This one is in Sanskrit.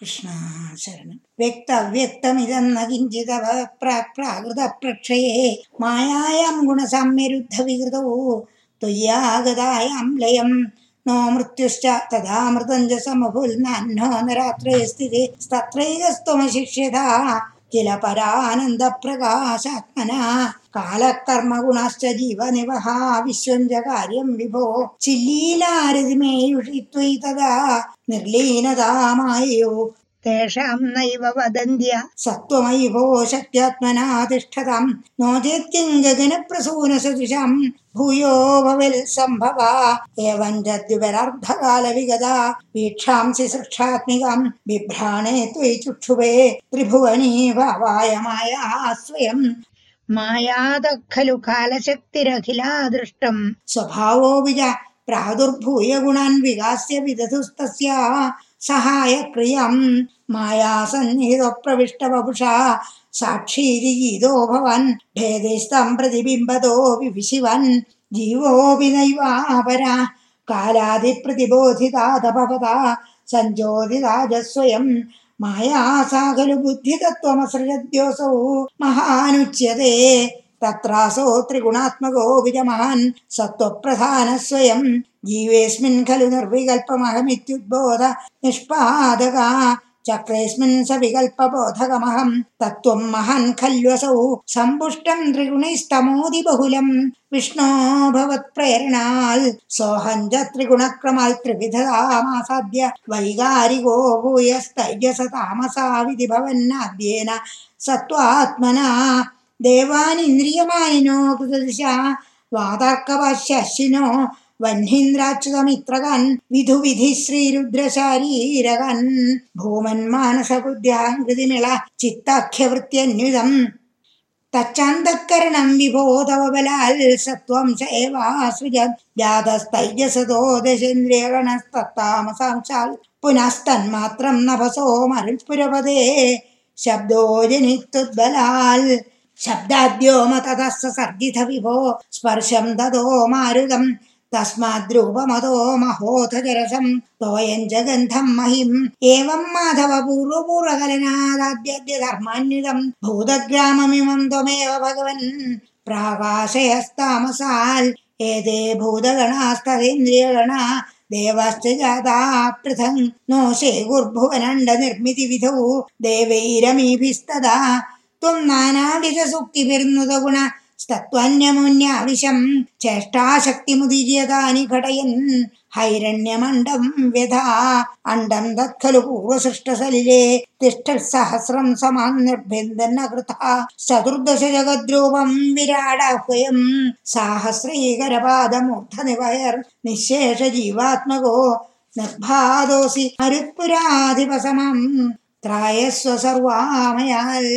कृष्णा शरणम् व्यक्तव्यक्तमिदन्न किञ्चिदव प्राक् प्राकृतप्रक्षये मायायां गुणसाम्यरुद्धविकृतौ त्वय्यागतायां लयम् नो मृत्युश्च तदामृतं च समभुल्नान्नो न रात्रे स्थिते तत्रैकस्त्वमशिष्यता किल परानन्दप्रकाशात्मना कालकर्मगुणश्च जीवनिवः विश्वञ्च कार्यं विभो चिल्लीलारतिमेयुषि त्वयि तदा निर्लीनतामाययो तेषां नैव वदन्त्य। सत्त्वमयि भो शक्त्यात्मना तिष्ठताम् नो चेत् किं गगनप्रसूनसदृशां भूयो भवेल् सम्भवा। एवं च द्विपरार्धकालविगता वीक्षांसि सृक्षात्मिकां बिभ्राणे त्वयि चुक्षुभे। त्रिभुवनी भावाय माया स्वयम्। मायादः खलु कालशक्तिरखिला दृष्टम्। स्वभावोऽपि च प्रादुर्भूय गुणान् विगास्य विदधुस्तस्या सहायक्रियम् माया सन्निहितप्रविष्टवपुषा साक्षीति गीतो भवन् भेदेस्तं प्रतिबिम्बतो विशिवन् जीवोऽपि नैवापरा कालादिप्रतिबोधिता तपवता सञ्चोदिता च स्वयं माया सा खलु बुद्धितत्त्वमसृजद्योऽसौ महानुच्यते तत्रासौ त्रिगुणात्मको विजमहान् सत्त्वप्रधानः स्वयं जीवेऽस्मिन् खलु निर्विकल्पमहमित्युद्बोध निष्पादका चक्रेऽस्मिन् स विकल्पबोधकमहं तत्त्वं महान् खल्वसौ सम्पुष्टं त्रिगुणैस्तमोदि बहुलम् विष्णो भवत्प्रेरणाल् सोऽहं च त्रिगुणक्रमाल् त्रिविधतामासाद्य वैगारिको भूयस्तैजस तामसा विधि भवन्नाद्येन सत्त्वात्मना देवानिन्द्रियमानिनो कृतदिशा वातार्कभाष्यशिनो वह्नीन्द्राच्युतमित्रगन् विधुविधि श्रीरुद्रशारीरगन् तच्चान्तःकरणं विभो तव बलाल् सत्त्वं जातस्तैजसतो दशेन्द्रियगणस्तत्तामसांशाल् पुनस्तन्मात्रं नभसो मरुत्पुरपदे शब्दो जनित्युद्बलाल् शब्दाद्यो मततः सर्गिथ विभो स्पर्शं महिम् एवं माधव पूर्वपूर्वकलनादाद्यद्य धर्मान्वितं भूतग्राममिमं त्वमेव भगवन्। प्राकाशयस्तामसाल् एते भूतगणास्तदेन्द्रियगणा देवश्च जाता पृथङ्। नो शेगुर्भुवनण्डनिर्मितिविधौ देवैरमीभिस्तदा ത്വം നാനാവിധ സൂക്തി പെരുന്നത ഗുണ സ്തത്വന്യമുന്യാവിശം ചേഷ്ടാശക്തിമുതിര്യതാനി ഘടയൻ ഹൈരണ്യമണ്ഡം വ്യഥാ. അണ്ഡം തത്ഖലു പൂർവസൃഷ്ടസലിലേ തിഷ്ഠൽ സഹസ്രം സമാൻ നിർബന്ധനകൃത ചതുർദശ ജഗദ്രൂപം വിരാടഹ്വയം സാഹസ്രീകരപാദമൂർദ്ധ നിവയർ നിശേഷ ജീവാത്മകോ നിർഭാദോസി മരുത്പുരാധിപസമം ത്രായസ്വ സർവാമയാൽ.